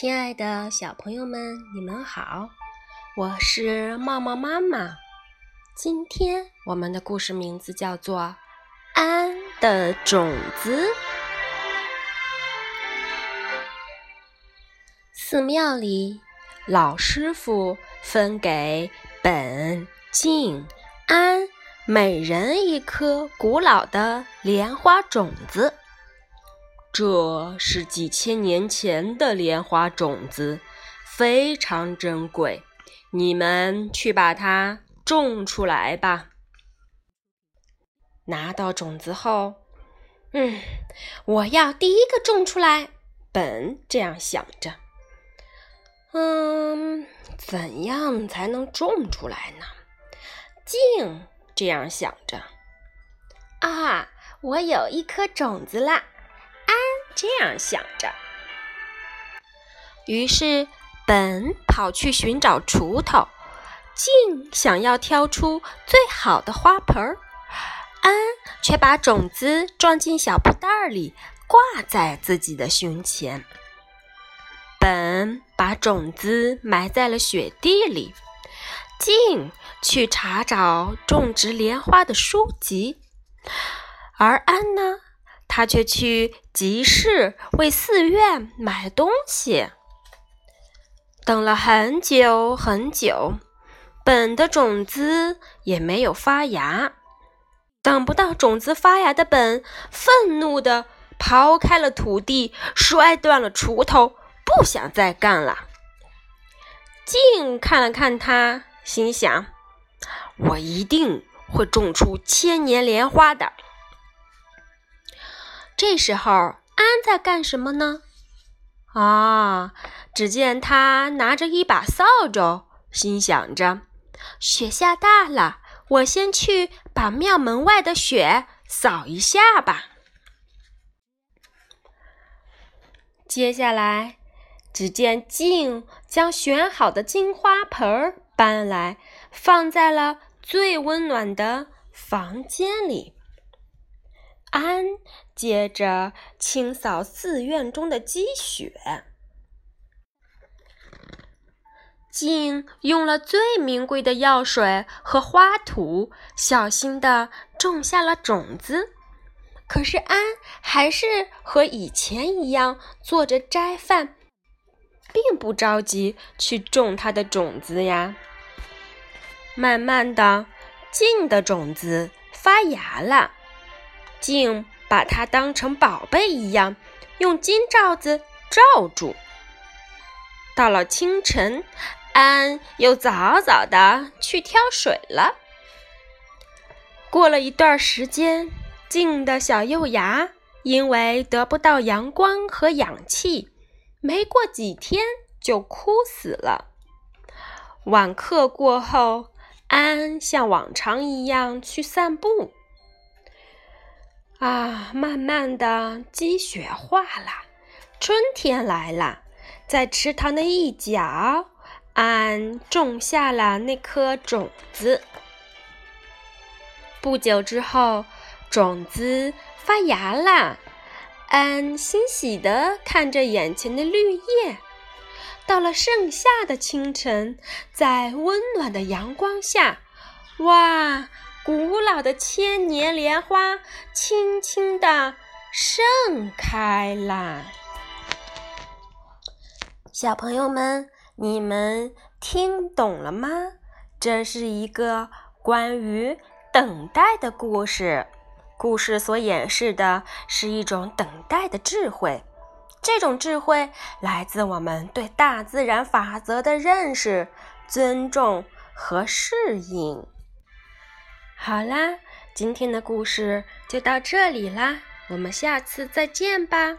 亲爱的小朋友们，你们好，我是茂茂妈妈。今天我们的故事名字叫做《安的种子》。寺庙里，老师傅分给本、静、安每人一颗古老的莲花种子。这是几千年前的莲花种子，非常珍贵。你们去把它种出来吧。拿到种子后，嗯，我要第一个种出来。本这样想着。嗯，怎样才能种出来呢？静这样想着。啊，我有一颗种子啦！这样想着，于是本跑去寻找锄头，静想要挑出最好的花盆儿，安却把种子装进小布袋里，挂在自己的胸前。本把种子埋在了雪地里，静去查找种植莲花的书籍，而安呢？他却去集市为寺院买东西，等了很久很久，本的种子也没有发芽。等不到种子发芽的本，愤怒地刨开了土地，摔断了锄头，不想再干了。静看了看他，心想：“我一定会种出千年莲花的。”这时候，安在干什么呢？啊，只见他拿着一把扫帚，心想着：雪下大了，我先去把庙门外的雪扫一下吧。接下来，只见静将选好的金花盆搬来，放在了最温暖的房间里。安接着清扫寺院中的积雪，静用了最名贵的药水和花土，小心地种下了种子。可是安还是和以前一样做着斋饭，并不着急去种它的种子呀。慢慢的，静的种子发芽了。静把它当成宝贝一样，用金罩子罩住。到了清晨，安又早早的去挑水了。过了一段时间，静的小幼芽因为得不到阳光和氧气，没过几天就枯死了。晚课过后，安像往常一样去散步。啊，慢慢的积雪化了，春天来了。在池塘的一角，安种下了那颗种子。不久之后，种子发芽了，安欣喜地看着眼前的绿叶。到了盛夏的清晨，在温暖的阳光下，哇！古老的千年莲花轻轻地盛开啦！小朋友们，你们听懂了吗？这是一个关于等待的故事。故事所演示的是一种等待的智慧，这种智慧来自我们对大自然法则的认识、尊重和适应。好啦，今天的故事就到这里啦，我们下次再见吧。